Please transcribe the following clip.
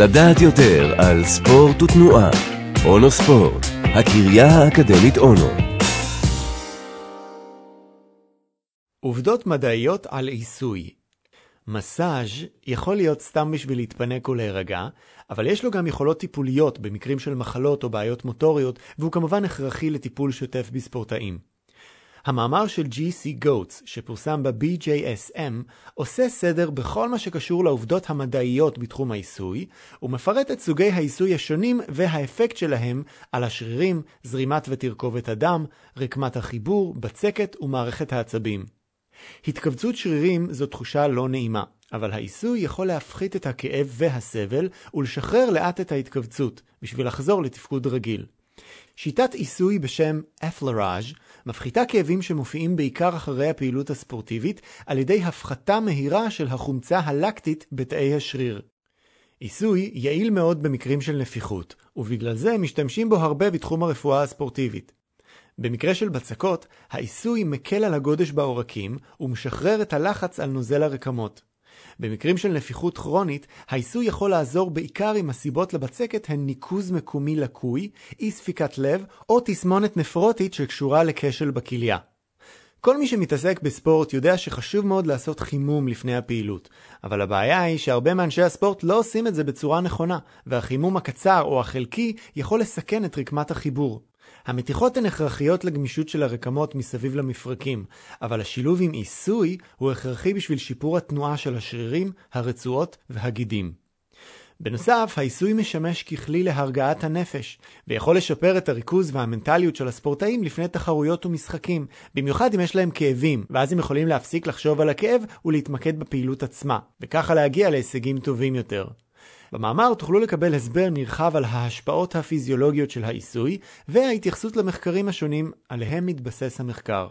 לדעת יותר על ספורט ותנועה. אונו ספורט, הקריה האקדמית אונו. עובדות מדעיות על עיסוי מסאז' יכול להיות סתם בשביל להתפנק ולהירגע, אבל יש לו גם יכולות טיפוליות במקרים של מחלות או בעיות מוטוריות, והוא כמובן הכרחי לטיפול שוטף בספורטאים. המאמר של G.C. Goats, שפורסם ב-BJSM, עושה סדר בכל מה שקשור לעובדות המדעיות בתחום העיסוי, ומפרט את סוגי העיסוי השונים והאפקט שלהם על השרירים, זרימת ותרכובת הדם, רקמת החיבור, בצקת ומערכת העצבים. התכווצות שרירים זו תחושה לא נעימה, אבל העיסוי יכול להפחית את הכאב והסבל ולשחרר לאט את ההתכווצות, בשביל לחזור לתפקוד רגיל. שיטת עיסוי בשם אפלראז' מפחיתה כאבים שמופיעים בעיקר אחרי הפעילות הספורטיבית על ידי הפחתה מהירה של החומצה הלקטית בתאי השריר. עיסוי יעיל מאוד במקרים של נפיחות, ובגלל זה משתמשים בו הרבה בתחום הרפואה הספורטיבית. במקרה של בצקות, העיסוי מקל על הגודש בעורקים ומשחרר את הלחץ על נוזל הרקמות. במקרים של נפיחות כרונית, העיסוי יכול לעזור בעיקר אם הסיבות לבצקת הן ניקוז מקומי לקוי, אי ספיקת לב או תסמונת נפרוטית שקשורה לכשל בכליה. כל מי שמתעסק בספורט יודע שחשוב מאוד לעשות חימום לפני הפעילות, אבל הבעיה היא שהרבה מאנשי הספורט לא עושים את זה בצורה נכונה, והחימום הקצר או החלקי יכול לסכן את רקמת החיבור. המתיחות הן הכרחיות לגמישות של הרקמות מסביב למפרקים, אבל השילוב עם עיסוי הוא הכרחי בשביל שיפור התנועה של השרירים, הרצועות והגידים. בנוסף, העיסוי משמש ככלי להרגעת הנפש, ויכול לשפר את הריכוז והמנטליות של הספורטאים לפני תחרויות ומשחקים, במיוחד אם יש להם כאבים, ואז הם יכולים להפסיק לחשוב על הכאב ולהתמקד בפעילות עצמה, וככה להגיע להישגים טובים יותר. במאמר תוכלו לקבל הסבר נרחב על ההשפעות הפיזיולוגיות של העיסוי וההתייחסות למחקרים השונים עליהם מתבסס המחקר.